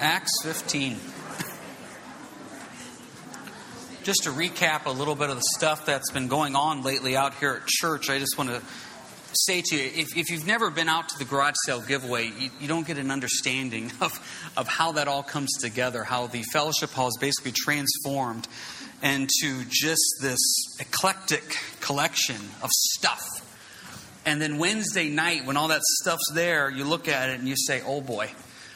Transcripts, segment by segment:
Acts 15. Just to recap a little bit of the stuff that's been going on lately out here at church, I just want to say to you if, if you've never been out to the garage sale giveaway, you, you, don't get an understanding of, of how that all comes together, how the fellowship hall is basically transformed into just this eclectic collection of stuff. And then Wednesday night, when all that stuff's there, you look at it and you say, oh boy,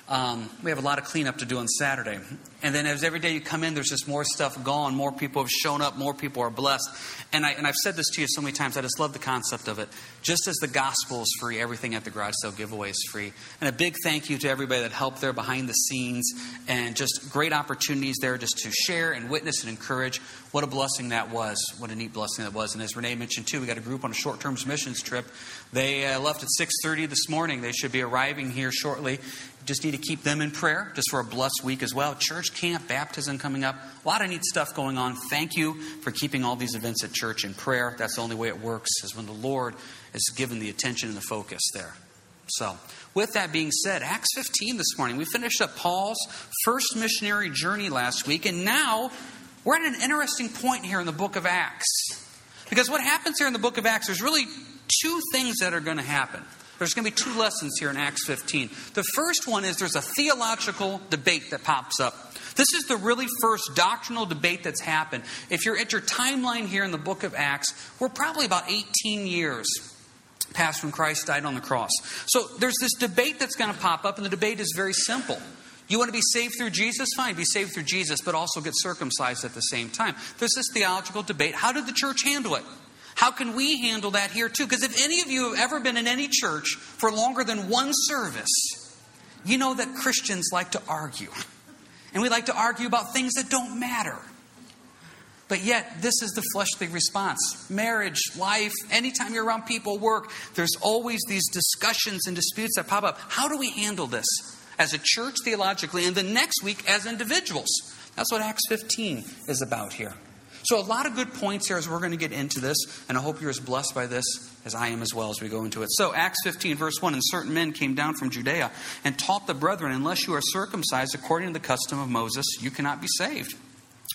um, we have a lot of cleanup to do on Saturday. And then as every day you come in, there's just more stuff gone. More people have shown up. More people are blessed. And, I, and I've said this to you so many times. I just love the concept of it. Just as the gospel is free, everything at the garage sale giveaway is free. And a big thank you to everybody that helped there behind the scenes. And just great opportunities there just to share and witness and encourage. What a blessing that was. What a neat blessing that was. And as Renee mentioned too, we got a group on a short-term missions trip. They uh, left at 6.30 this morning. They should be arriving here shortly just need to keep them in prayer just for a blessed week as well. Church camp, baptism coming up. A lot of neat stuff going on. Thank you for keeping all these events at church in prayer. That's the only way it works, is when the Lord is given the attention and the focus there. So, with that being said, Acts 15 this morning, we finished up Paul's first missionary journey last week, and now we're at an interesting point here in the book of Acts. Because what happens here in the book of Acts, there's really two things that are going to happen. There's going to be two lessons here in Acts 15. The first one is there's a theological debate that pops up. This is the really first doctrinal debate that's happened. If you're at your timeline here in the book of Acts, we're probably about 18 years past when Christ died on the cross. So there's this debate that's going to pop up, and the debate is very simple. You want to be saved through Jesus? Fine, be saved through Jesus, but also get circumcised at the same time. There's this theological debate. How did the church handle it? How can we handle that here too? Because if any of you have ever been in any church for longer than one service, you know that Christians like to argue. And we like to argue about things that don't matter. But yet, this is the fleshly response. Marriage, life, anytime you're around people, work, there's always these discussions and disputes that pop up. How do we handle this as a church theologically, and the next week as individuals? That's what Acts 15 is about here. So, a lot of good points here as we're going to get into this, and I hope you're as blessed by this as I am as well as we go into it. So, Acts 15, verse 1 And certain men came down from Judea and taught the brethren, Unless you are circumcised according to the custom of Moses, you cannot be saved.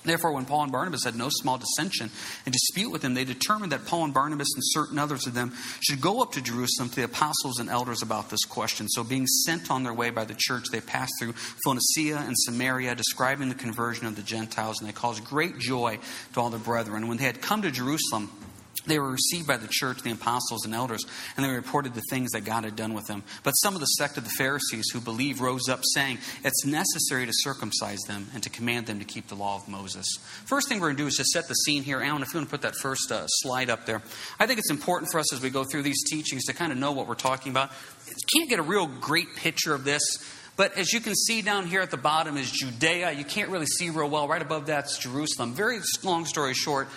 Therefore, when Paul and Barnabas had no small dissension and dispute with them, they determined that Paul and Barnabas and certain others of them should go up to Jerusalem to the apostles and elders about this question. So, being sent on their way by the church, they passed through Phoenicia and Samaria, describing the conversion of the Gentiles, and they caused great joy to all the brethren. When they had come to Jerusalem, they were received by the church, the apostles, and elders, and they reported the things that God had done with them. But some of the sect of the Pharisees who believed rose up, saying, It's necessary to circumcise them and to command them to keep the law of Moses. First thing we're going to do is just set the scene here. Alan, if you want to put that first uh, slide up there. I think it's important for us as we go through these teachings to kind of know what we're talking about. You can't get a real great picture of this. But as you can see down here at the bottom is Judea. You can't really see real well. Right above that's Jerusalem. Very long story short,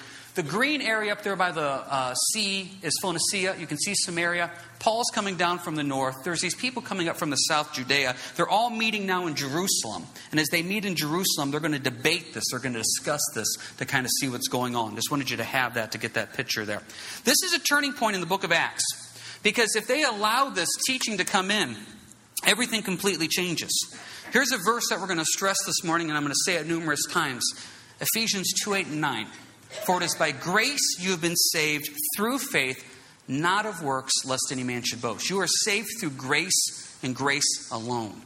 the green area up there by the uh, sea is Phoenicia. You can see Samaria. Paul's coming down from the north. There's these people coming up from the south, Judea. They're all meeting now in Jerusalem. And as they meet in Jerusalem, they're going to debate this. They're going to discuss this to kind of see what's going on. Just wanted you to have that to get that picture there. This is a turning point in the book of Acts. Because if they allow this teaching to come in, everything completely changes. Here's a verse that we're going to stress this morning, and I'm going to say it numerous times Ephesians 2 8 and 9. For it is by grace you have been saved through faith, not of works, lest any man should boast. You are saved through grace and grace alone.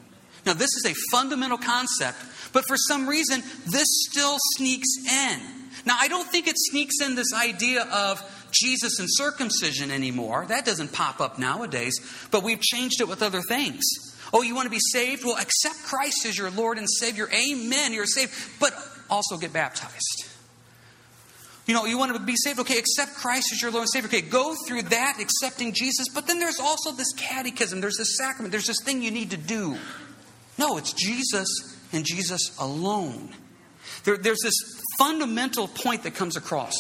Now, this is a fundamental concept, but for some reason, this still sneaks in. Now, I don't think it sneaks in this idea of Jesus and circumcision anymore. That doesn't pop up nowadays, but we've changed it with other things. Oh, you want to be saved? Well, accept Christ as your Lord and Savior. Amen. You're saved, but also get baptized. You know, you want to be saved? Okay, accept Christ as your Lord and Savior. Okay, go through that, accepting Jesus. But then there's also this catechism, there's this sacrament, there's this thing you need to do. No, it's Jesus and Jesus alone. There, there's this fundamental point that comes across.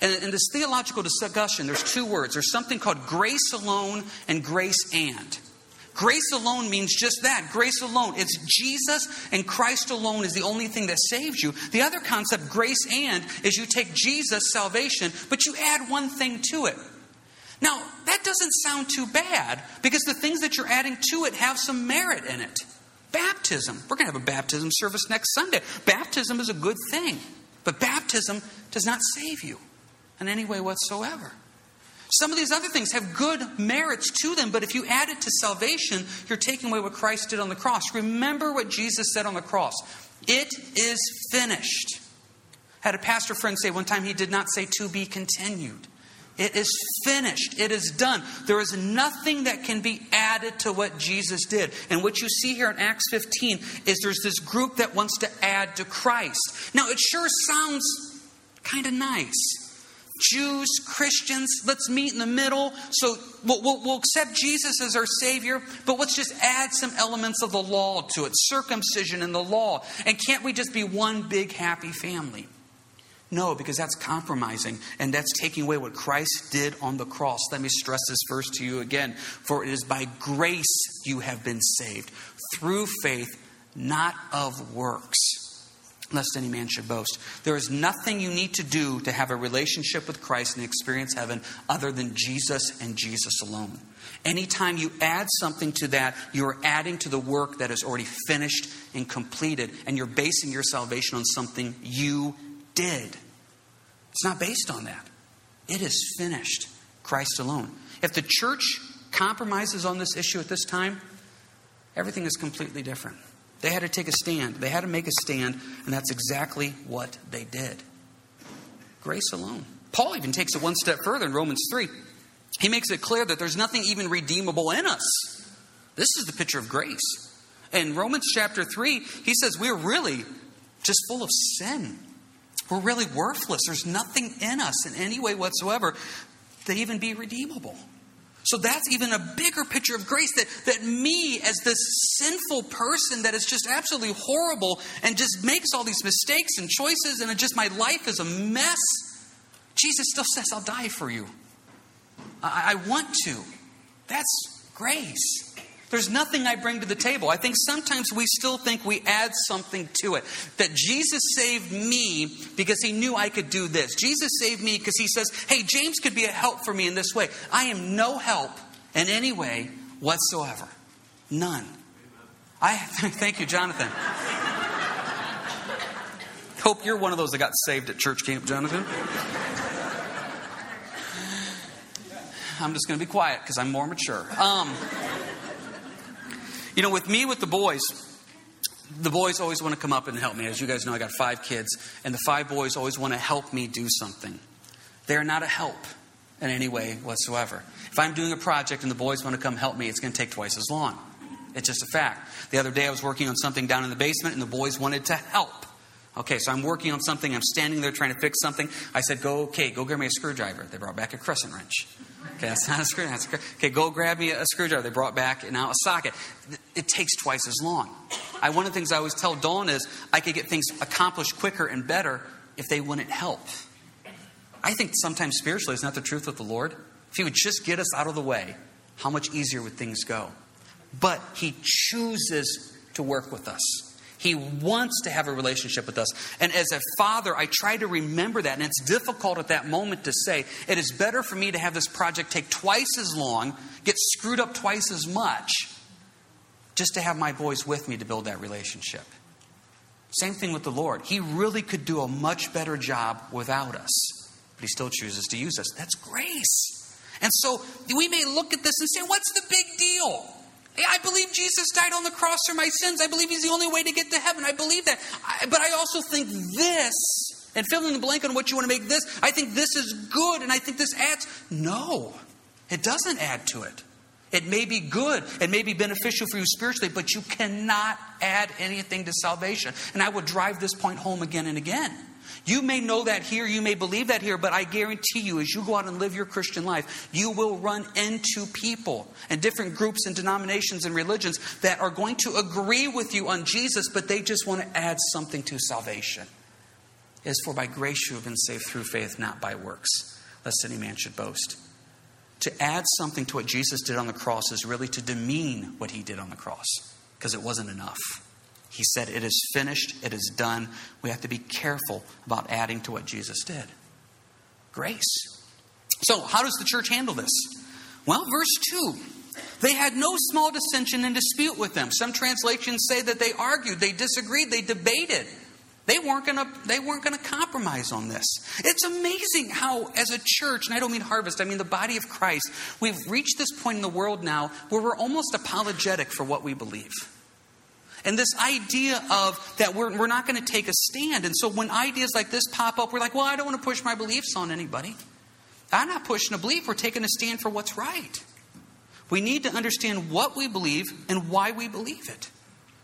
And in this theological discussion, there's two words. There's something called grace alone and grace and. Grace alone means just that grace alone. It's Jesus and Christ alone is the only thing that saves you. The other concept, grace and, is you take Jesus' salvation, but you add one thing to it. Now, that doesn't sound too bad because the things that you're adding to it have some merit in it. Baptism. We're going to have a baptism service next Sunday. Baptism is a good thing, but baptism does not save you in any way whatsoever. Some of these other things have good merits to them, but if you add it to salvation, you're taking away what Christ did on the cross. Remember what Jesus said on the cross It is finished. Had a pastor friend say one time he did not say to be continued. It is finished. It is done. There is nothing that can be added to what Jesus did. And what you see here in Acts 15 is there's this group that wants to add to Christ. Now, it sure sounds kind of nice. Jews, Christians, let's meet in the middle. So we'll, we'll, we'll, accept Jesus as our Savior, but let's just add some elements of the law to it circumcision in the law. And can't we just be one big happy family? No, because that's compromising and that's taking away what Christ did on the cross. Let me stress this verse to you again. For it is by grace you have been saved, through faith, not of works, lest any man should boast. There is nothing you need to do to have a relationship with Christ and experience heaven other than Jesus and Jesus alone. Anytime you add something to that, you're adding to the work that is already finished and completed, and you're basing your salvation on something you did. It's not based on that. It is finished. Christ alone. If the church compromises on this issue at this time, everything is completely different. They had to take a stand. They had to make a stand, and that's exactly what they did. Grace alone. Paul even takes it one step further in Romans 3. He makes it clear that there's nothing even redeemable in us. This is the picture of grace. In Romans chapter 3, he says we're really just full of sin. We're really worthless. There's nothing in us in any way whatsoever to even be redeemable. So that's even a bigger picture of grace that, that me, as this sinful person that is just absolutely horrible and just makes all these mistakes and choices, and it just my life is a mess, Jesus still says, I'll die for you. I, I want to. That's grace. There's nothing I bring to the table. I think sometimes we still think we add something to it. That Jesus saved me because he knew I could do this. Jesus saved me because he says, hey, James could be a help for me in this way. I am no help in any way whatsoever. None. I thank you, Jonathan. Hope you're one of those that got saved at church camp, Jonathan. I'm just going to be quiet because I'm more mature. Um, you know, with me, with the boys, the boys always want to come up and help me. As you guys know, I got five kids, and the five boys always want to help me do something. They're not a help in any way whatsoever. If I'm doing a project and the boys want to come help me, it's going to take twice as long. It's just a fact. The other day I was working on something down in the basement, and the boys wanted to help. Okay, so I'm working on something. I'm standing there trying to fix something. I said, "Go, okay, go get me a screwdriver." They brought back a crescent wrench. Okay, that's not a screw. That's a, okay, go grab me a screwdriver. They brought back now a socket. It takes twice as long. I, one of the things I always tell Dawn is I could get things accomplished quicker and better if they wouldn't help. I think sometimes spiritually it's not the truth with the Lord. If He would just get us out of the way, how much easier would things go? But He chooses to work with us. He wants to have a relationship with us. And as a father, I try to remember that. And it's difficult at that moment to say, it is better for me to have this project take twice as long, get screwed up twice as much, just to have my boys with me to build that relationship. Same thing with the Lord. He really could do a much better job without us, but He still chooses to use us. That's grace. And so we may look at this and say, what's the big deal? I believe Jesus died on the cross for my sins. I believe he's the only way to get to heaven. I believe that. I, but I also think this, and fill in the blank on what you want to make this, I think this is good and I think this adds. No, it doesn't add to it. It may be good, it may be beneficial for you spiritually, but you cannot add anything to salvation. And I would drive this point home again and again. You may know that here, you may believe that here, but I guarantee you, as you go out and live your Christian life, you will run into people and different groups and denominations and religions that are going to agree with you on Jesus, but they just want to add something to salvation. It is for by grace you have been saved through faith, not by works, lest any man should boast. To add something to what Jesus did on the cross is really to demean what he did on the cross, because it wasn't enough. He said, It is finished, it is done. We have to be careful about adding to what Jesus did. Grace. So, how does the church handle this? Well, verse 2 They had no small dissension and dispute with them. Some translations say that they argued, they disagreed, they debated. They weren't going to they weren't to compromise on this. It's amazing how as a church, and I don't mean harvest, I mean the body of Christ, we've reached this point in the world now where we're almost apologetic for what we believe. And this idea of that we're, we're not going to take a stand. And so when ideas like this pop up, we're like, well, I don't want to push my beliefs on anybody. I'm not pushing a belief, we're taking a stand for what's right. We need to understand what we believe and why we believe it.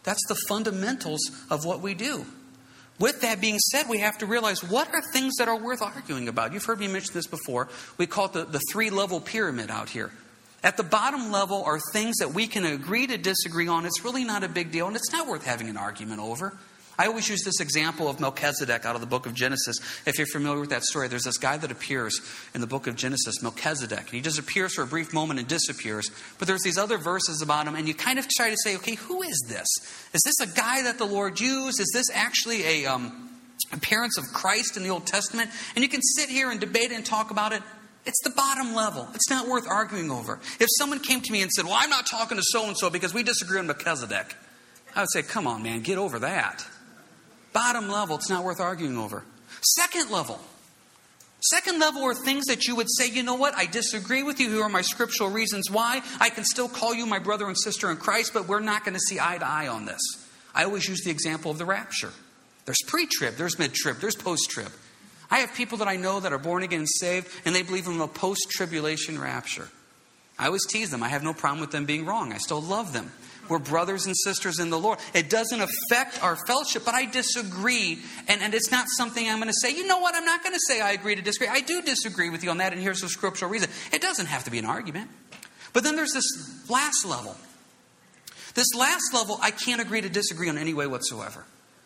That's the fundamentals of what we do. With that being said, we have to realize what are things that are worth arguing about. You've heard me mention this before. We call it the, the three level pyramid out here. At the bottom level are things that we can agree to disagree on. It's really not a big deal, and it's not worth having an argument over. I always use this example of Melchizedek out of the book of Genesis. If you're familiar with that story, there's this guy that appears in the book of Genesis, Melchizedek. And he just appears for a brief moment and disappears. But there's these other verses about him, and you kind of try to say, okay, who is this? Is this a guy that the Lord used? Is this actually a um, appearance of Christ in the Old Testament? And you can sit here and debate and talk about it. It's the bottom level. It's not worth arguing over. If someone came to me and said, Well, I'm not talking to so and so because we disagree on Melchizedek, I would say, Come on, man, get over that. Bottom level, it's not worth arguing over. Second level. Second level are things that you would say, you know what, I disagree with you. Here are my scriptural reasons why. I can still call you my brother and sister in Christ, but we're not going to see eye to eye on this. I always use the example of the rapture. There's pre trib, there's mid trib, there's post trib. I have people that I know that are born again and saved, and they believe in a post tribulation rapture. I always tease them. I have no problem with them being wrong. I still love them. We're brothers and sisters in the Lord. It doesn't affect our fellowship, but I disagree. And, and it's not something I'm going to say, you know what, I'm not going to say I agree to disagree. I do disagree with you on that, and here's the scriptural reason. It doesn't have to be an argument. But then there's this last level. This last level, I can't agree to disagree on any way whatsoever.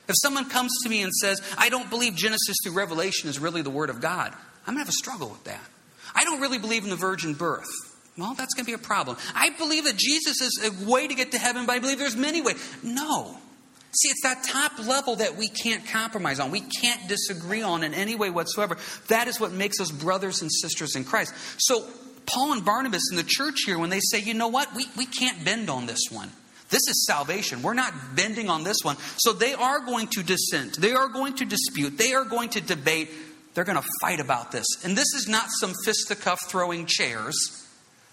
If someone comes to me and says, I don't believe Genesis through Revelation is really the Word of God, I'm going to have a struggle with that. I don't really believe in the virgin birth. Well, that's going to be a problem. I believe that Jesus is a way to get to heaven, but I believe there's many ways. No. See, it's that top level that we can't compromise on. We can't disagree on in any way whatsoever. That is what makes us brothers and sisters in Christ. So, Paul and Barnabas in the church here, when they say, you know what, we, we can't bend on this one. This is salvation. We're not bending on this one. So they are going to dissent. They are going to dispute. They are going to debate. They're going to fight about this. And this is not some fisticuff throwing chairs.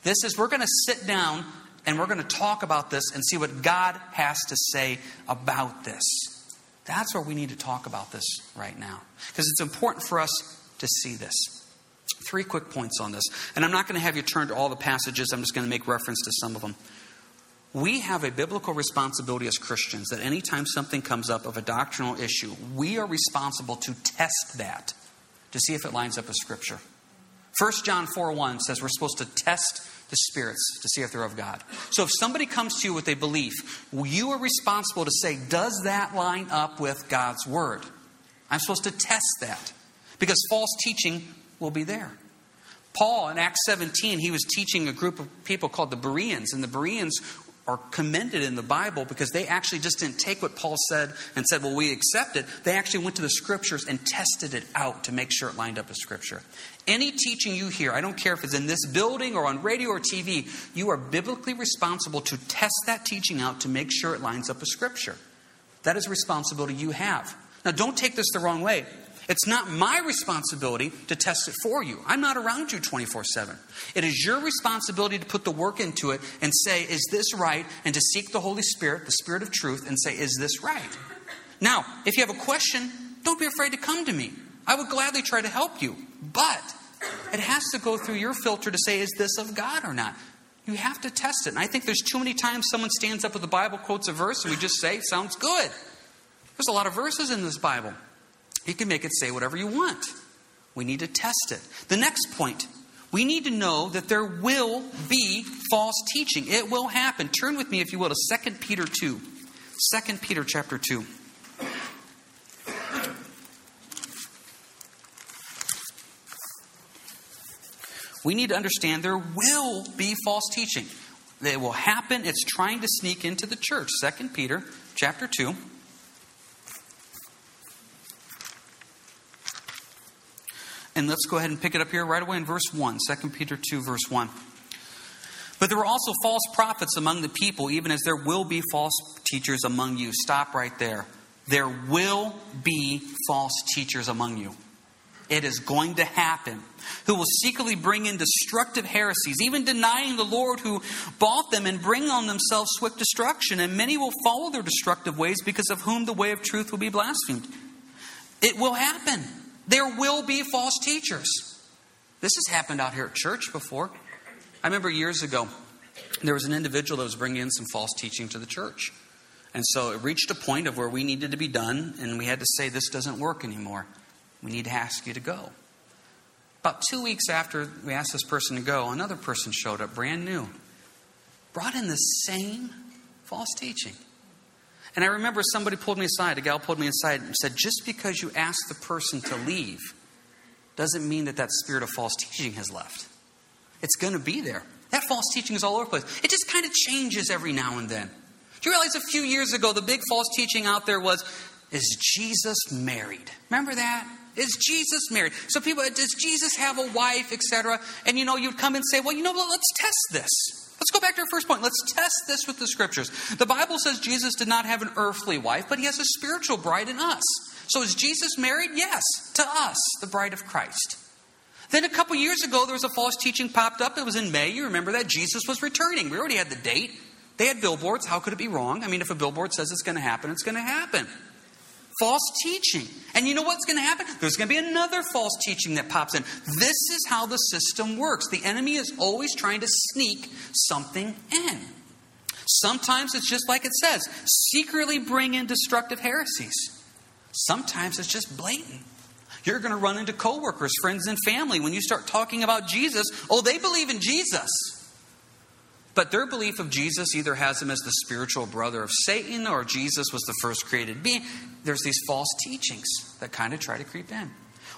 This is, we're going to sit down and we're going to talk about this and see what God has to say about this. That's where we need to talk about this right now. Because it's important for us to see this. Three quick points on this. And I'm not going to have you turn to all the passages, I'm just going to make reference to some of them. We have a biblical responsibility as Christians that anytime something comes up of a doctrinal issue, we are responsible to test that to see if it lines up with Scripture. 1 John 4 1 says we're supposed to test the spirits to see if they're of God. So if somebody comes to you with a belief, you are responsible to say, does that line up with God's word? I'm supposed to test that because false teaching will be there. Paul in Acts 17, he was teaching a group of people called the Bereans, and the Bereans are commended in the Bible because they actually just didn't take what Paul said and said, well, we accept it. They actually went to the scriptures and tested it out to make sure it lined up with scripture. Any teaching you hear, I don't care if it's in this building or on radio or TV, you are biblically responsible to test that teaching out to make sure it lines up with scripture. That is a responsibility you have. Now, don't take this the wrong way. It's not my responsibility to test it for you. I'm not around you 24 7. It is your responsibility to put the work into it and say, is this right? And to seek the Holy Spirit, the Spirit of truth, and say, is this right? Now, if you have a question, don't be afraid to come to me. I would gladly try to help you. But it has to go through your filter to say, is this of God or not? You have to test it. And I think there's too many times someone stands up with the Bible, quotes a verse, and we just say, sounds good. There's a lot of verses in this Bible. You can make it say whatever you want. We need to test it. The next point we need to know that there will be false teaching. It will happen. Turn with me, if you will, to 2 Peter 2. 2 Peter chapter 2. We need to understand there will be false teaching. It will happen. It's trying to sneak into the church. 2 Peter chapter 2. And let's go ahead and pick it up here right away in verse 1. 2 Peter 2, verse 1. But there were also false prophets among the people, even as there will be false teachers among you. Stop right there. There will be false teachers among you. It is going to happen. Who will secretly bring in destructive heresies, even denying the Lord who bought them and bring on themselves swift destruction. And many will follow their destructive ways because of whom the way of truth will be blasphemed. It will happen. There will be false teachers. This has happened out here at church before. I remember years ago, there was an individual that was bringing in some false teaching to the church. And so it reached a point of where we needed to be done, and we had to say, This doesn't work anymore. We need to ask you to go. About two weeks after we asked this person to go, another person showed up, brand new, brought in the same false teaching. And I remember somebody pulled me aside, a gal pulled me aside and said, Just because you ask the person to leave doesn't mean that that spirit of false teaching has left. It's going to be there. That false teaching is all over the place. It just kind of changes every now and then. Do you realize a few years ago, the big false teaching out there was, is Jesus married? Remember that? Is Jesus married? So people, does Jesus have a wife, etc.? And you know, you'd come and say, well, you know, let's test this. Let's go back to our first point. Let's test this with the scriptures. The Bible says Jesus did not have an earthly wife, but he has a spiritual bride in us. So is Jesus married? Yes, to us, the bride of Christ. Then a couple years ago, there was a false teaching popped up. It was in May. You remember that? Jesus was returning. We already had the date. They had billboards. How could it be wrong? I mean, if a billboard says it's going to happen, it's going to happen. False teaching. And you know what's going to happen? There's going to be another false teaching that pops in. This is how the system works. The enemy is always trying to sneak something in. Sometimes it's just like it says secretly bring in destructive heresies. Sometimes it's just blatant. You're going to run into coworkers, friends, and family when you start talking about Jesus. Oh, they believe in Jesus. But their belief of Jesus either has him as the spiritual brother of Satan or Jesus was the first created being. There's these false teachings that kind of try to creep in.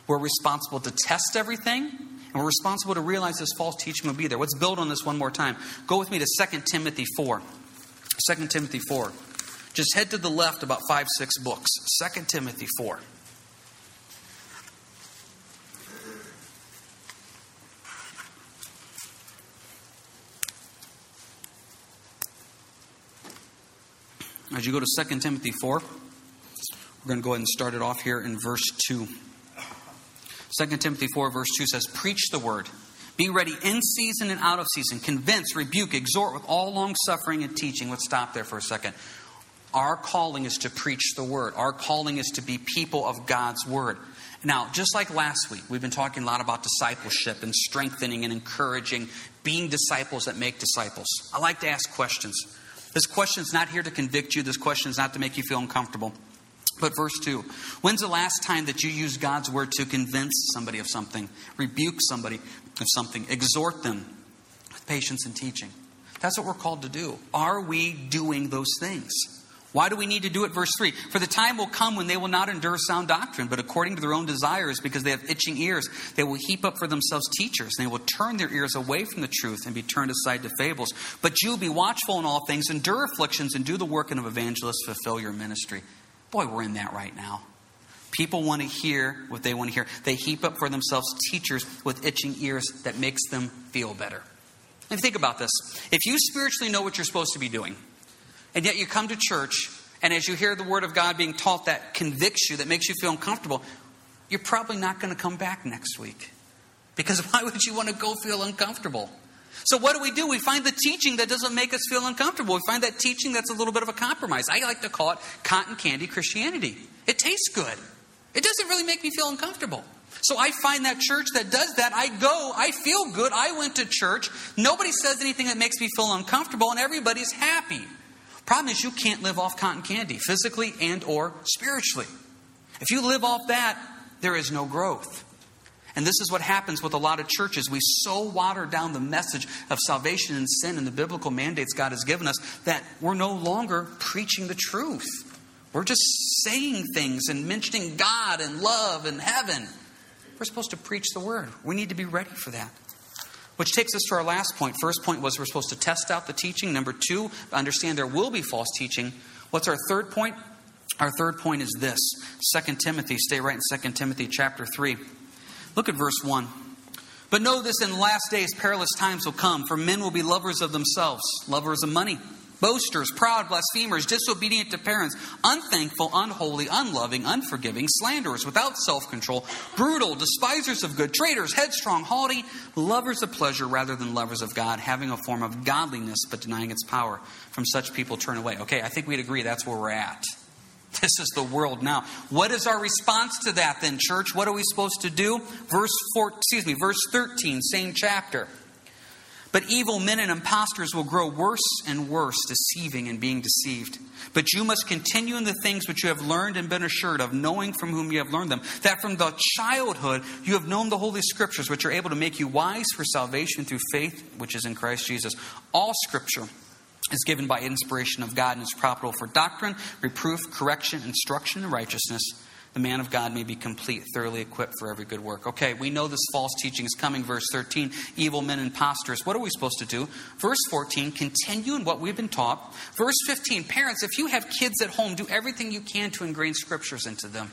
We're responsible to test everything, and we're responsible to realize this false teaching will be there. Let's build on this one more time. Go with me to 2 Timothy 4. 2 Timothy 4. Just head to the left about five, six books. 2 Timothy 4. As you go to 2 Timothy 4, we're going to go ahead and start it off here in verse 2. 2 Timothy 4, verse 2 says, Preach the word. Be ready in season and out of season. Convince, rebuke, exhort with all long suffering and teaching. Let's stop there for a second. Our calling is to preach the word, our calling is to be people of God's word. Now, just like last week, we've been talking a lot about discipleship and strengthening and encouraging, being disciples that make disciples. I like to ask questions. This question is not here to convict you, this question is not to make you feel uncomfortable. But verse 2 When's the last time that you used God's word to convince somebody of something, rebuke somebody of something, exhort them with patience and teaching? That's what we're called to do. Are we doing those things? Why do we need to do it? Verse 3 For the time will come when they will not endure sound doctrine, but according to their own desires, because they have itching ears, they will heap up for themselves teachers, and they will turn their ears away from the truth and be turned aside to fables. But you be watchful in all things, endure afflictions, and do the work of evangelists, fulfill your ministry. Boy, we're in that right now. People want to hear what they want to hear. They heap up for themselves teachers with itching ears that makes them feel better. And think about this. If you spiritually know what you're supposed to be doing, and yet you come to church, and as you hear the Word of God being taught that convicts you, that makes you feel uncomfortable, you're probably not going to come back next week. Because why would you want to go feel uncomfortable? So, what do we do? We find the teaching that doesn't make us feel uncomfortable. We find that teaching that's a little bit of a compromise. I like to call it cotton candy Christianity. It tastes good, it doesn't really make me feel uncomfortable. So I find that church that does that. I go, I feel good. I went to church. Nobody says anything that makes me feel uncomfortable, and everybody's happy. Problem is you can't live off cotton candy, physically and or spiritually. If you live off that, there is no growth. And this is what happens with a lot of churches. We so water down the message of salvation and sin and the biblical mandates God has given us that we're no longer preaching the truth. We're just saying things and mentioning God and love and heaven. We're supposed to preach the word. We need to be ready for that. Which takes us to our last point. First point was we're supposed to test out the teaching. Number two, understand there will be false teaching. What's our third point? Our third point is this 2 Timothy, stay right in 2 Timothy chapter 3. Look at verse 1. But know this in last days, perilous times will come, for men will be lovers of themselves, lovers of money, boasters, proud, blasphemers, disobedient to parents, unthankful, unholy, unloving, unforgiving, slanderers, without self control, brutal, despisers of good, traitors, headstrong, haughty, lovers of pleasure rather than lovers of God, having a form of godliness but denying its power. From such people turn away. Okay, I think we'd agree that's where we're at. This is the world now. What is our response to that then, church? What are we supposed to do? Verse 4, excuse me, verse 13, same chapter. But evil men and impostors will grow worse and worse, deceiving and being deceived. But you must continue in the things which you have learned and been assured of, knowing from whom you have learned them, that from the childhood you have known the Holy Scriptures, which are able to make you wise for salvation through faith, which is in Christ Jesus. All Scripture is given by inspiration of God and is profitable for doctrine, reproof, correction, instruction, and righteousness. The man of God may be complete, thoroughly equipped for every good work. Okay, we know this false teaching is coming. Verse 13, evil men impostors. What are we supposed to do? Verse 14, continue in what we've been taught. Verse 15, parents, if you have kids at home, do everything you can to ingrain scriptures into them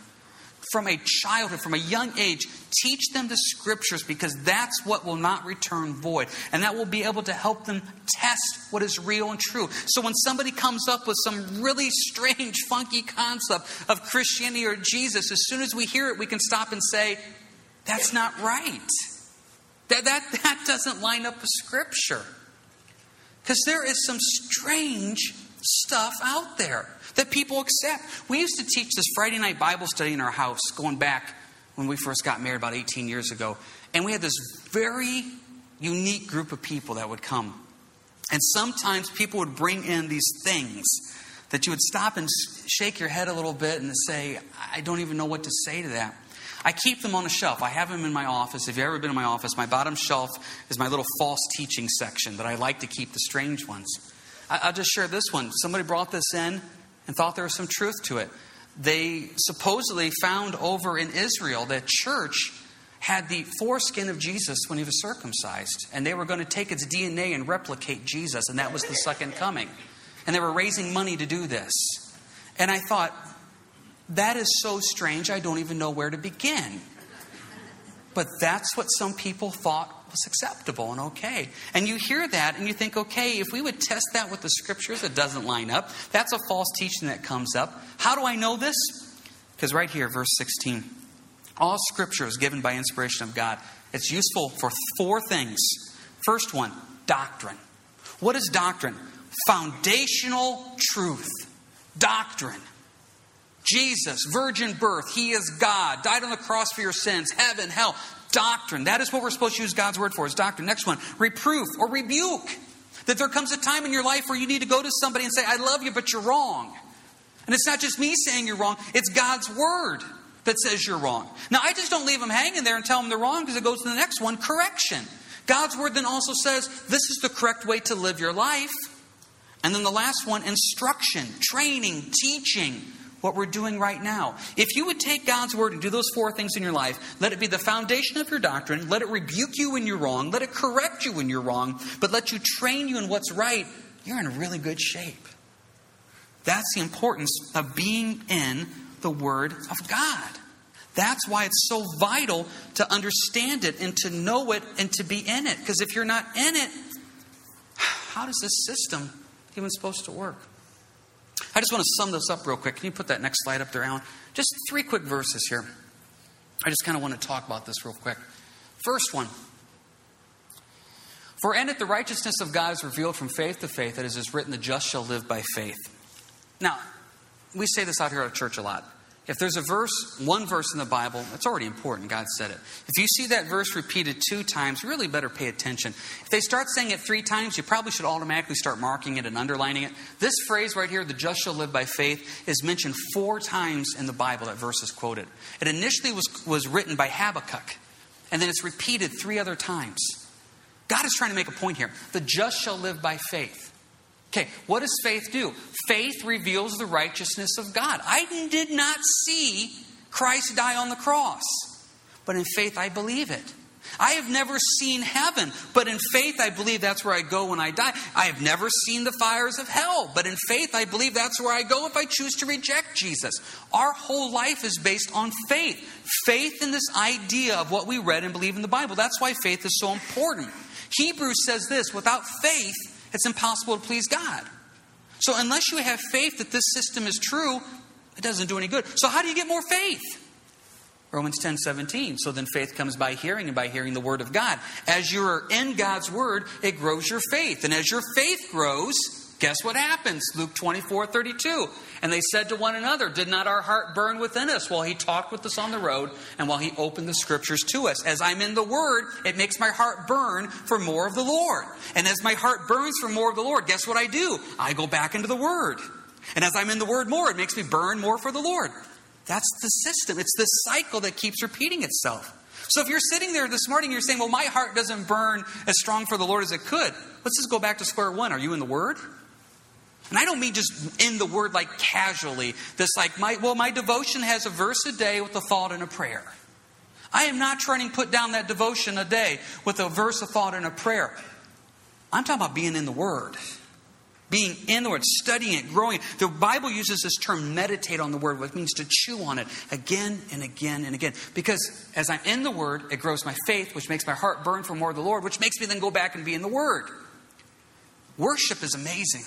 from a childhood, from a young age, teach them the scriptures because that's what will not return void. And that will be able to help them test what is real and true. So when somebody comes up with some really strange, funky concept of Christianity or Jesus, as soon as we hear it, we can stop and say, that's not right. That, that, that doesn't line up with scripture. Because there is some strange stuff out there that people accept. We used to teach this Friday night Bible study in our house going back when we first got married about 18 years ago. And we had this very unique group of people that would come. And sometimes people would bring in these things that you would stop and shake your head a little bit and say, I don't even know what to say to that. I keep them on a shelf. I have them in my office. If you've ever been in my office, my bottom shelf is my little false teaching section that I like to keep the strange ones. I'll just share this one. Somebody brought this in and thought there was some truth to it. They supposedly found over in Israel that church had the foreskin of Jesus when he was circumcised, and they were going to take its DNA and replicate Jesus, and that was the second coming. And they were raising money to do this. And I thought, that is so strange, I don't even know where to begin. But that's what some people thought was acceptable and okay. And you hear that and you think, okay, if we would test that with the scriptures, it doesn't line up. That's a false teaching that comes up. How do I know this? Because right here, verse 16 all scripture is given by inspiration of God. It's useful for four things. First one, doctrine. What is doctrine? Foundational truth. Doctrine. Jesus, virgin birth, He is God, died on the cross for your sins, heaven, hell. Doctrine. That is what we're supposed to use God's word for, is doctrine. Next one, reproof or rebuke. That there comes a time in your life where you need to go to somebody and say, I love you, but you're wrong. And it's not just me saying you're wrong, it's God's word that says you're wrong. Now, I just don't leave them hanging there and tell them they're wrong because it goes to the next one correction. God's word then also says this is the correct way to live your life. And then the last one instruction, training, teaching what we're doing right now. If you would take God's word and do those four things in your life, let it be the foundation of your doctrine, let it rebuke you when you're wrong, let it correct you when you're wrong, but let you train you in what's right, you're in really good shape. That's the importance of being in the Word of God. That's why it's so vital to understand it and to know it and to be in it. Because if you're not in it, how does this system even supposed to work? I just want to sum this up real quick. Can you put that next slide up there, Alan? Just three quick verses here. I just kind of want to talk about this real quick. First one. For in it the righteousness of God is revealed from faith to faith, that is, is written, the just shall live by faith. Now, we say this out here at church a lot. If there's a verse, one verse in the Bible, it's already important. God said it. If you see that verse repeated two times, really better pay attention. If they start saying it three times, you probably should automatically start marking it and underlining it. This phrase right here, the just shall live by faith, is mentioned four times in the Bible. That verse is quoted. It initially was, was written by Habakkuk, and then it's repeated three other times. God is trying to make a point here. The just shall live by faith. Okay, what does faith do? Faith reveals the righteousness of God. I did not see Christ die on the cross, but in faith I believe it. I have never seen heaven, but in faith I believe that's where I go when I die. I have never seen the fires of hell, but in faith I believe that's where I go if I choose to reject Jesus. Our whole life is based on faith. Faith in this idea of what we read and believe in the Bible. That's why faith is so important. Hebrews says this without faith, it's impossible to please God. So, unless you have faith that this system is true, it doesn't do any good. So, how do you get more faith? Romans 10 17. So then faith comes by hearing, and by hearing the word of God. As you're in God's word, it grows your faith. And as your faith grows, guess what happens? Luke 24 32. And they said to one another, Did not our heart burn within us while he talked with us on the road and while he opened the scriptures to us? As I'm in the word, it makes my heart burn for more of the Lord. And as my heart burns for more of the Lord, guess what I do? I go back into the word. And as I'm in the word more, it makes me burn more for the Lord. That's the system. It's this cycle that keeps repeating itself. So if you're sitting there this morning, you're saying, Well, my heart doesn't burn as strong for the Lord as it could. Let's just go back to square one. Are you in the Word? And I don't mean just in the Word like casually, this like, my, well, my devotion has a verse a day with a thought and a prayer. I am not trying to put down that devotion a day with a verse, a thought, and a prayer. I'm talking about being in the Word being in the Word, studying it, growing. The Bible uses this term meditate on the Word, which means to chew on it again and again and again. Because as I'm in the Word, it grows my faith, which makes my heart burn for more of the Lord, which makes me then go back and be in the Word. Worship is amazing.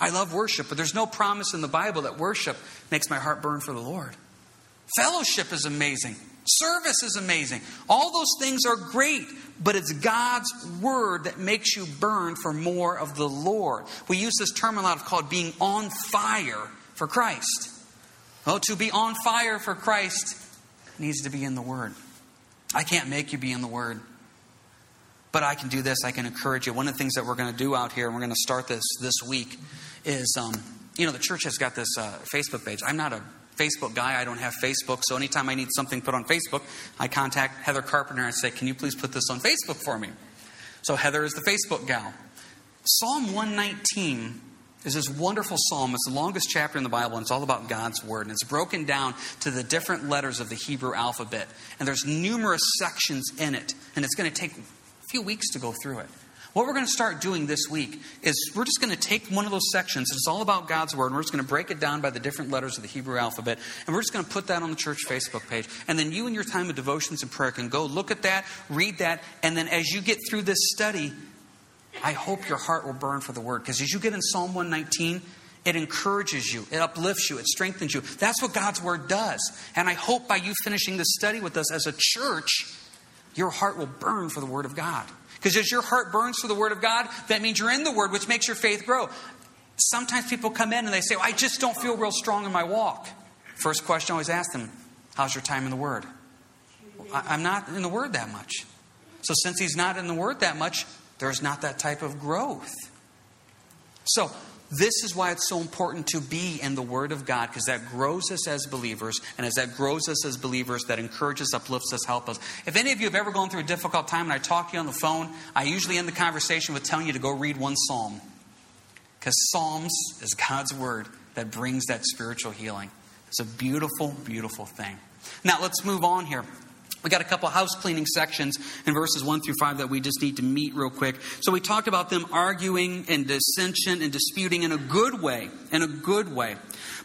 I love worship, but there's no promise in the Bible that worship makes my heart burn for the Lord. Fellowship is amazing. Service is amazing. All those things are great, but it's God's word that makes you burn for more of the Lord. We use this term a lot called being on fire for Christ. Well, to be on fire for Christ needs to be in the word. I can't make you be in the word. But I can do this. I can encourage you. One of the things that we're going to do out here, and we're going to start this this week, is um, you know the church has got this uh, Facebook page. I'm not a Facebook guy. I don't have Facebook. So anytime I need something put on Facebook, I contact Heather Carpenter and say, Can you please put this on Facebook for me? So Heather is the Facebook gal. Psalm 119 is this wonderful psalm. It's the longest chapter in the Bible, and it's all about God's word. And it's broken down to the different letters of the Hebrew alphabet. And there's numerous sections in it. And it's going to take few weeks to go through it. What we're going to start doing this week is we're just going to take one of those sections, it's all about God's Word, and we're just going to break it down by the different letters of the Hebrew alphabet, and we're just going to put that on the church Facebook page. And then you, and your time of devotions and prayer, can go look at that, read that, and then as you get through this study, I hope your heart will burn for the Word. Because as you get in Psalm 119, it encourages you, it uplifts you, it strengthens you. That's what God's Word does. And I hope by you finishing this study with us as a church, your heart will burn for the Word of God. Because as your heart burns for the Word of God, that means you're in the Word, which makes your faith grow. Sometimes people come in and they say, well, I just don't feel real strong in my walk. First question I always ask them, How's your time in the Word? Well, I'm not in the Word that much. So, since he's not in the Word that much, there's not that type of growth. So, this is why it's so important to be in the Word of God, because that grows us as believers. And as that grows us as believers, that encourages, uplifts us, helps us. If any of you have ever gone through a difficult time and I talk to you on the phone, I usually end the conversation with telling you to go read one psalm. Because Psalms is God's Word that brings that spiritual healing. It's a beautiful, beautiful thing. Now, let's move on here. We got a couple house cleaning sections in verses 1 through 5 that we just need to meet real quick. So we talked about them arguing and dissension and disputing in a good way, in a good way.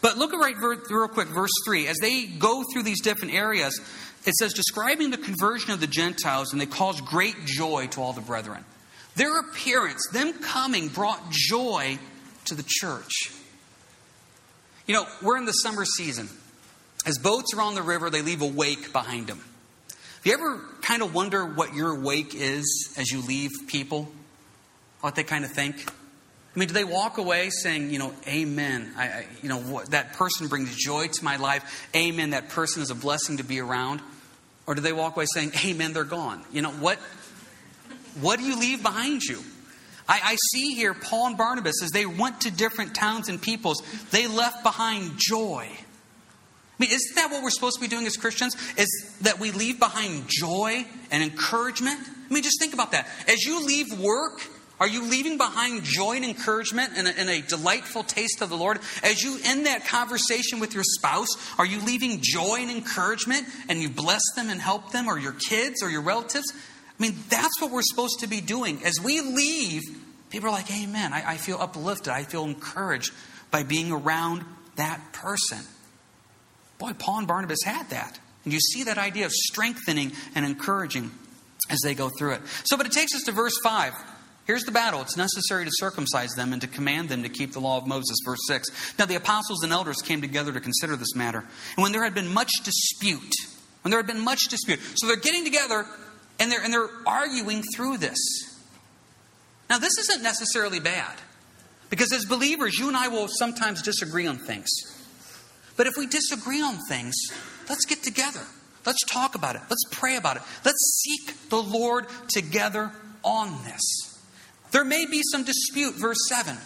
But look at right real quick, verse 3. As they go through these different areas, it says, describing the conversion of the Gentiles, and they caused great joy to all the brethren. Their appearance, them coming, brought joy to the church. You know, we're in the summer season. As boats are on the river, they leave a wake behind them. Do you ever kind of wonder what your wake is as you leave people? What they kind of think? I mean, do they walk away saying, you know, amen? I, I, you know, what, that person brings joy to my life. Amen. That person is a blessing to be around. Or do they walk away saying, amen, they're gone? You know, what, what do you leave behind you? I, I see here Paul and Barnabas, as they went to different towns and peoples, they left behind joy mean, isn't that what we're supposed to be doing as Christians? Is that we leave behind joy and encouragement? I mean, just think about that. As you leave work, are you leaving behind joy and encouragement and a, and a, delightful taste of the Lord? As you end that conversation with your spouse, are you leaving joy and encouragement and you bless them and help them or your kids or your relatives? I I mean, that's what we're supposed to be doing. As we leave, people are like, Amen. I, I feel uplifted. I feel encouraged by being around that person. Boy, Paul and Barnabas had that. And you see that idea of strengthening and encouraging as they go through it. So, but it takes us to verse 5. Here's the battle. It's necessary to circumcise them and to command them to keep the law of Moses. Verse 6. Now the apostles and elders came together to consider this matter. And when there had been much dispute, when there had been much dispute, so they're getting together and they're, and they're arguing through this. Now, this isn't necessarily bad. Because as believers, you and I will sometimes disagree on things. But if we disagree on things, let's get together. Let's talk about it. Let's pray about it. Let's seek the Lord together on this. There may be some dispute, verse 7.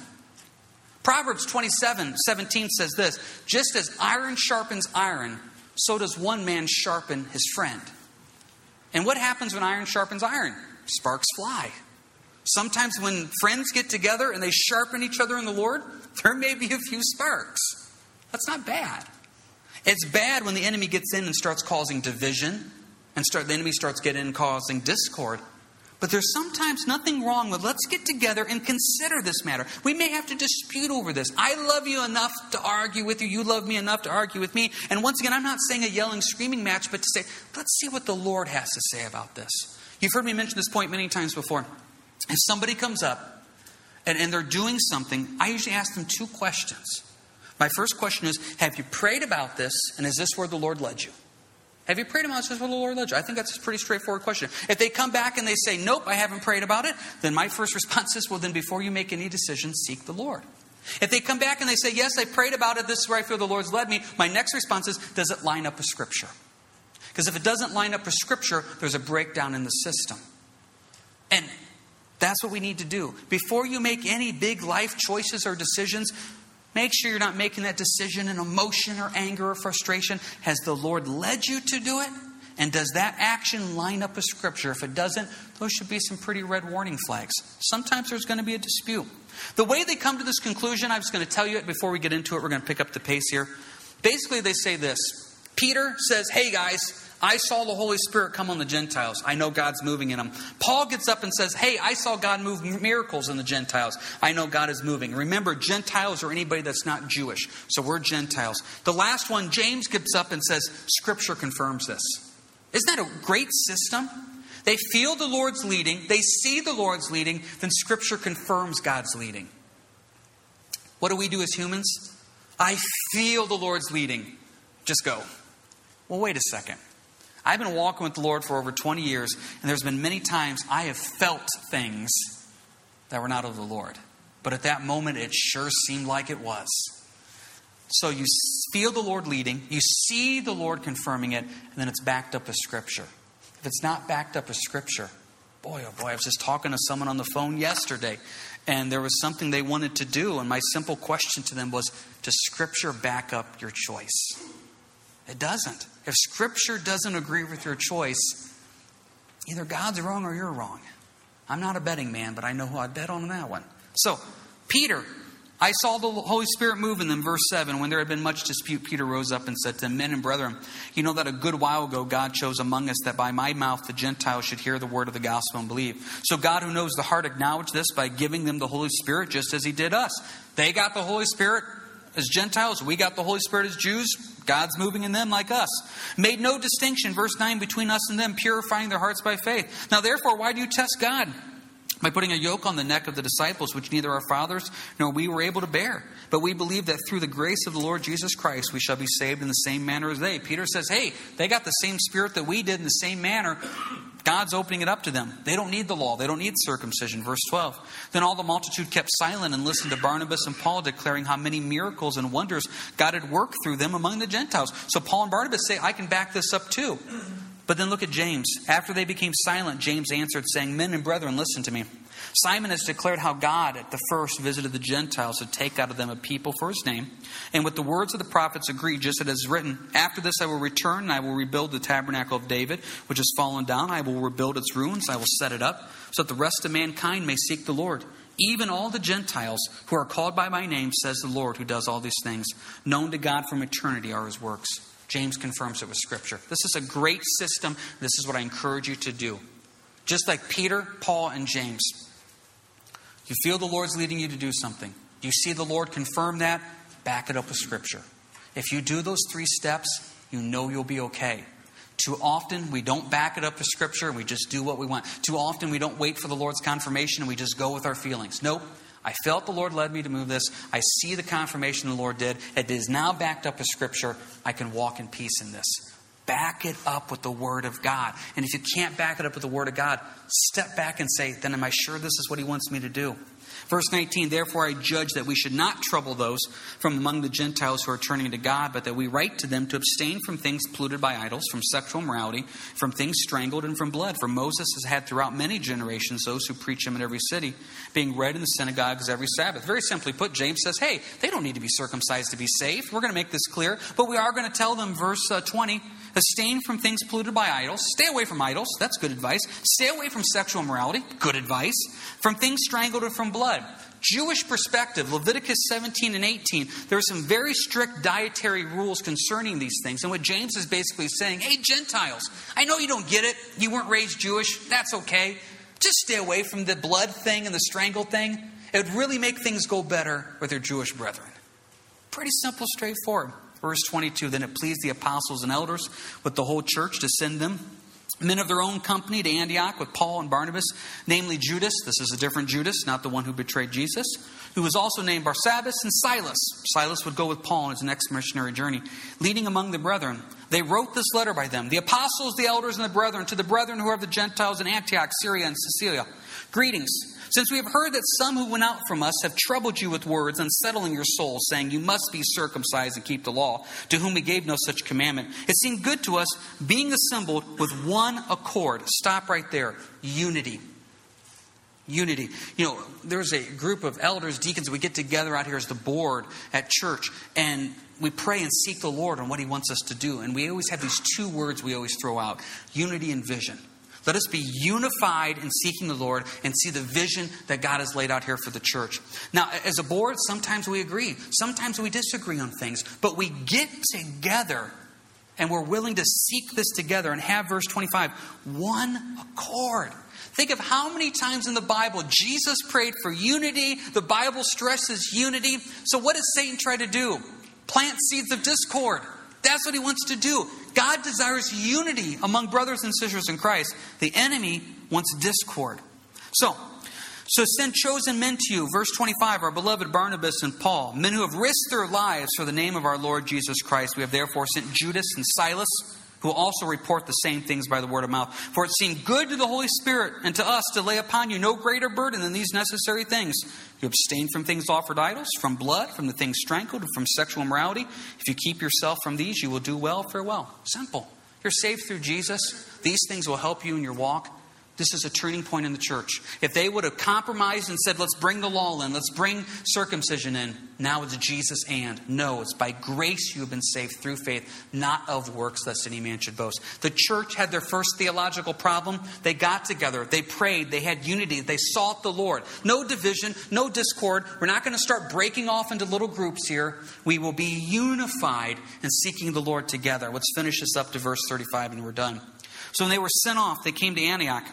Proverbs 27 17 says this Just as iron sharpens iron, so does one man sharpen his friend. And what happens when iron sharpens iron? Sparks fly. Sometimes when friends get together and they sharpen each other in the Lord, there may be a few sparks. That's not bad. It's bad when the enemy gets in and starts causing division and start, the enemy starts getting in causing discord. But there's sometimes nothing wrong with let's get together and consider this matter. We may have to dispute over this. I love you enough to argue with you. You love me enough to argue with me. And once again, I'm not saying a yelling, screaming match, but to say, let's see what the Lord has to say about this. You've heard me mention this point many times before. If somebody comes up and, and they're doing something, I usually ask them two questions. My first question is Have you prayed about this, and is this where the Lord led you? Have you prayed about this where the Lord led you? I think that's a pretty straightforward question. If they come back and they say, Nope, I haven't prayed about it, then my first response is, Well, then before you make any decisions, seek the Lord. If they come back and they say, Yes, I prayed about it, this is where I feel the Lord's led me, my next response is, Does it line up with Scripture? Because if it doesn't line up with Scripture, there's a breakdown in the system. And that's what we need to do. Before you make any big life choices or decisions, make sure you're not making that decision in emotion or anger or frustration. Has the Lord led you to do it? And does that action line up with Scripture? If it doesn't, those should be some pretty red warning flags. Sometimes there's going to be a dispute. The way they come to this conclusion, I'm just going to tell you it before we get into it. We're going to pick up the pace here. Basically, they say this Peter says, Hey guys, I saw the Holy Spirit come on the Gentiles. I know God's moving in them. Paul gets up and says, Hey, I saw God move miracles in the Gentiles. I know God is moving. Remember, Gentiles are anybody that's not Jewish. So we're Gentiles. The last one, James gets up and says, Scripture confirms this. Isn't that a great system? They feel the Lord's leading, they see the Lord's leading, then Scripture confirms God's leading. What do we do as humans? I feel the Lord's leading. Just go. Well, wait a second. I've been walking with the Lord for over 20 years, and there's been many times I have felt things that were not of the Lord. But at that moment, it sure seemed like it was. So you feel the Lord leading, you see the Lord confirming it, and then it's backed up with Scripture. If it's not backed up with Scripture, boy, oh boy, I was just talking to someone on the phone yesterday, and there was something they wanted to do, and my simple question to them was Does Scripture back up your choice? It doesn't. If Scripture doesn't agree with your choice, either God's wrong or you're wrong. I'm not a betting man, but I know who I'd bet on that one. So, Peter, I saw the Holy Spirit move in them. Verse 7 When there had been much dispute, Peter rose up and said to them, Men and brethren, you know that a good while ago God chose among us that by my mouth the Gentiles should hear the word of the gospel and believe. So God, who knows the heart, acknowledged this by giving them the Holy Spirit just as he did us. They got the Holy Spirit as Gentiles, we got the Holy Spirit as Jews. God's moving in them like us. Made no distinction, verse 9, between us and them, purifying their hearts by faith. Now, therefore, why do you test God? By putting a yoke on the neck of the disciples, which neither our fathers nor we were able to bear. But we believe that through the grace of the Lord Jesus Christ, we shall be saved in the same manner as they. Peter says, hey, they got the same spirit that we did in the same manner. God's opening it up to them. They don't need the law, they don't need circumcision. Verse 12. Then all the multitude kept silent and listened to Barnabas and Paul declaring how many miracles and wonders God had worked through them among the Gentiles. So Paul and Barnabas say, I can back this up too. But then look at James. After they became silent, James answered, saying, Men and brethren, listen to me. Simon has declared how God at the first visited the Gentiles to take out of them a people for his name. And with the words of the prophets agree, just as it is written, After this I will return, and I will rebuild the tabernacle of David, which has fallen down. I will rebuild its ruins, I will set it up, so that the rest of mankind may seek the Lord. Even all the Gentiles who are called by my name, says the Lord, who does all these things. Known to God from eternity are his works. James confirms it with Scripture. This is a great system. This is what I encourage you to do. Just like Peter, Paul, and James. You feel the Lord's leading you to do something. You see the Lord confirm that, back it up with Scripture. If you do those three steps, you know you'll be okay. Too often, we don't back it up with Scripture and we just do what we want. Too often, we don't wait for the Lord's confirmation and we just go with our feelings. Nope. I felt the Lord led me to move this. I see the confirmation the Lord did. It is now backed up with Scripture. I can walk in peace in this. Back it up with the Word of God. And if you can't back it up with the Word of God, step back and say, then am I sure this is what He wants me to do? Verse 19, therefore I judge that we should not trouble those from among the Gentiles who are turning to God, but that we write to them to abstain from things polluted by idols, from sexual immorality, from things strangled, and from blood. For Moses has had throughout many generations those who preach him in every city, being read in the synagogues every Sabbath. Very simply put, James says, hey, they don't need to be circumcised to be saved. We're going to make this clear, but we are going to tell them, verse uh, 20, abstain from things polluted by idols. Stay away from idols. That's good advice. Stay away from sexual immorality. Good advice. From things strangled or from blood. Jewish perspective, Leviticus 17 and 18, there are some very strict dietary rules concerning these things. And what James is basically saying, hey, Gentiles, I know you don't get it. You weren't raised Jewish. That's okay. Just stay away from the blood thing and the strangle thing. It would really make things go better with your Jewish brethren. Pretty simple, straightforward. Verse 22 Then it pleased the apostles and elders with the whole church to send them men of their own company to Antioch with Paul and Barnabas, namely Judas. This is a different Judas, not the one who betrayed Jesus, who was also named Barsabbas and Silas. Silas would go with Paul on his next missionary journey, leading among the brethren. They wrote this letter by them the apostles, the elders, and the brethren, to the brethren who are of the Gentiles in Antioch, Syria, and Cilicia. Greetings. Since we have heard that some who went out from us have troubled you with words, unsettling your souls, saying, You must be circumcised and keep the law, to whom we gave no such commandment, it seemed good to us, being assembled with one accord. Stop right there. Unity. Unity. You know, there's a group of elders, deacons, we get together out here as the board at church, and we pray and seek the Lord on what He wants us to do. And we always have these two words we always throw out unity and vision. Let us be unified in seeking the Lord and see the vision that God has laid out here for the church. Now, as a board, sometimes we agree, sometimes we disagree on things, but we get together and we're willing to seek this together and have verse 25 one accord. Think of how many times in the Bible Jesus prayed for unity. The Bible stresses unity. So, what does Satan try to do? Plant seeds of discord. That's what he wants to do. God desires unity among brothers and sisters in Christ. The enemy wants discord. So, so send chosen men to you, verse 25, our beloved Barnabas and Paul, men who have risked their lives for the name of our Lord Jesus Christ. We have therefore sent Judas and Silas who also report the same things by the word of mouth. For it seemed good to the Holy Spirit and to us to lay upon you no greater burden than these necessary things. You abstain from things offered idols, from blood, from the things strangled, from sexual immorality. If you keep yourself from these, you will do well. Farewell. Simple. You're saved through Jesus. These things will help you in your walk. This is a turning point in the church. If they would have compromised and said, let's bring the law in, let's bring circumcision in, now it's Jesus and. No, it's by grace you have been saved through faith, not of works, lest any man should boast. The church had their first theological problem. They got together, they prayed, they had unity, they sought the Lord. No division, no discord. We're not going to start breaking off into little groups here. We will be unified in seeking the Lord together. Let's finish this up to verse 35 and we're done. So when they were sent off, they came to Antioch.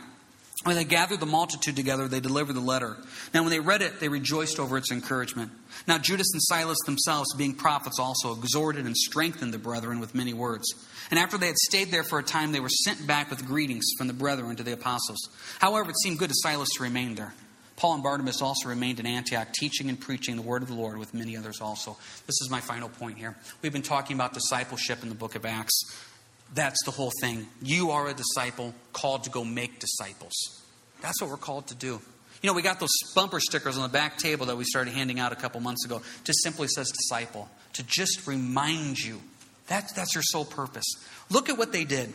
When they gathered the multitude together, they delivered the letter. Now, when they read it, they rejoiced over its encouragement. Now, Judas and Silas themselves, being prophets, also exhorted and strengthened the brethren with many words. And after they had stayed there for a time, they were sent back with greetings from the brethren to the apostles. However, it seemed good to Silas to remain there. Paul and Barnabas also remained in Antioch, teaching and preaching the word of the Lord with many others also. This is my final point here. We've been talking about discipleship in the book of Acts. That's the whole thing. You are a disciple called to go make disciples. That's what we're called to do. You know, we got those bumper stickers on the back table that we started handing out a couple months ago. Just simply says disciple, to just remind you. That, that's your sole purpose. Look at what they did.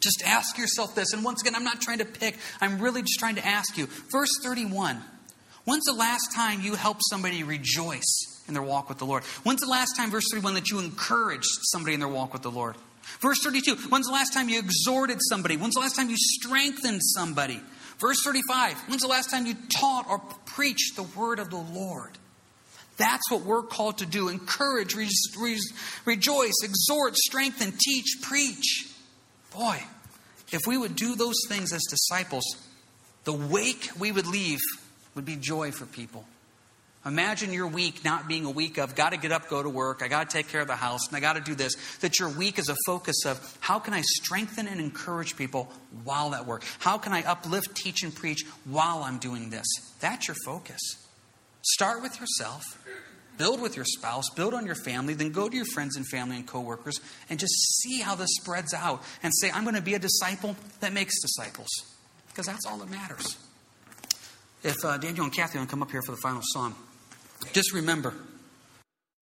Just ask yourself this. And once again, I'm not trying to pick, I'm really just trying to ask you. Verse 31 When's the last time you helped somebody rejoice in their walk with the Lord? When's the last time, verse 31, that you encouraged somebody in their walk with the Lord? Verse 32, when's the last time you exhorted somebody? When's the last time you strengthened somebody? Verse 35, when's the last time you taught or preached the word of the Lord? That's what we're called to do encourage, re- re- rejoice, exhort, strengthen, teach, preach. Boy, If we would do those things as disciples, the wake we would leave would be joy for people. Imagine your week not being a week of got to get up, go to work, I got to take care of the house, and I got to do this. That your week is a focus of how can I strengthen and encourage people while at work? How can I uplift, teach, and preach while I'm doing this? That's your focus. Start with yourself, build with your spouse, build on your family, then go to your friends and family and coworkers and just see how this spreads out and say, I'm going to be a disciple that makes disciples. Because that's all that matters. If uh, Daniel and Kathy want to come up here for the final song. Just remember,